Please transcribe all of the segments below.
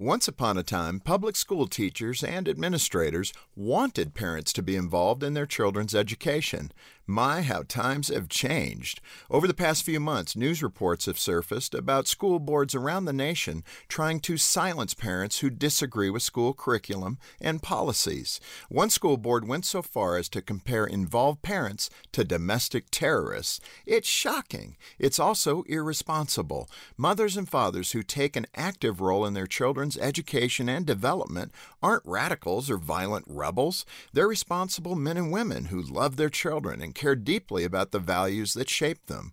Once upon a time, public school teachers and administrators wanted parents to be involved in their children's education. My, how times have changed. Over the past few months, news reports have surfaced about school boards around the nation trying to silence parents who disagree with school curriculum and policies. One school board went so far as to compare involved parents to domestic terrorists. It's shocking. It's also irresponsible. Mothers and fathers who take an active role in their children's education and development aren't radicals or violent rebels. They're responsible men and women who love their children and care deeply about the values that shape them.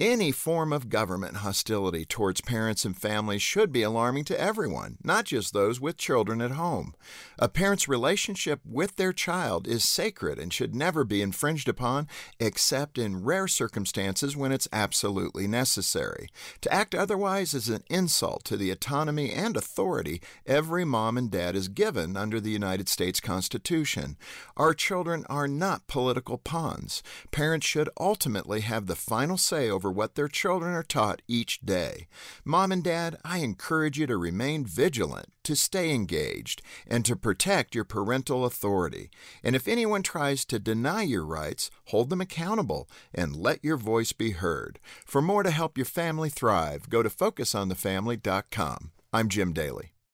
Any form of government hostility towards parents and families should be alarming to everyone, not just those with children at home. A parent's relationship with their child is sacred and should never be infringed upon except in rare circumstances when it's absolutely necessary. To act otherwise is an insult to the autonomy and authority every mom and dad is given under the United States Constitution. Our children are not political pawns. Parents should ultimately have the final say over what their children are taught each day. Mom and Dad, I encourage you to remain vigilant, to stay engaged, and to protect your parental authority. And if anyone tries to deny your rights, hold them accountable and let your voice be heard. For more to help your family thrive, go to focusonthefamily.com. I'm Jim Daly.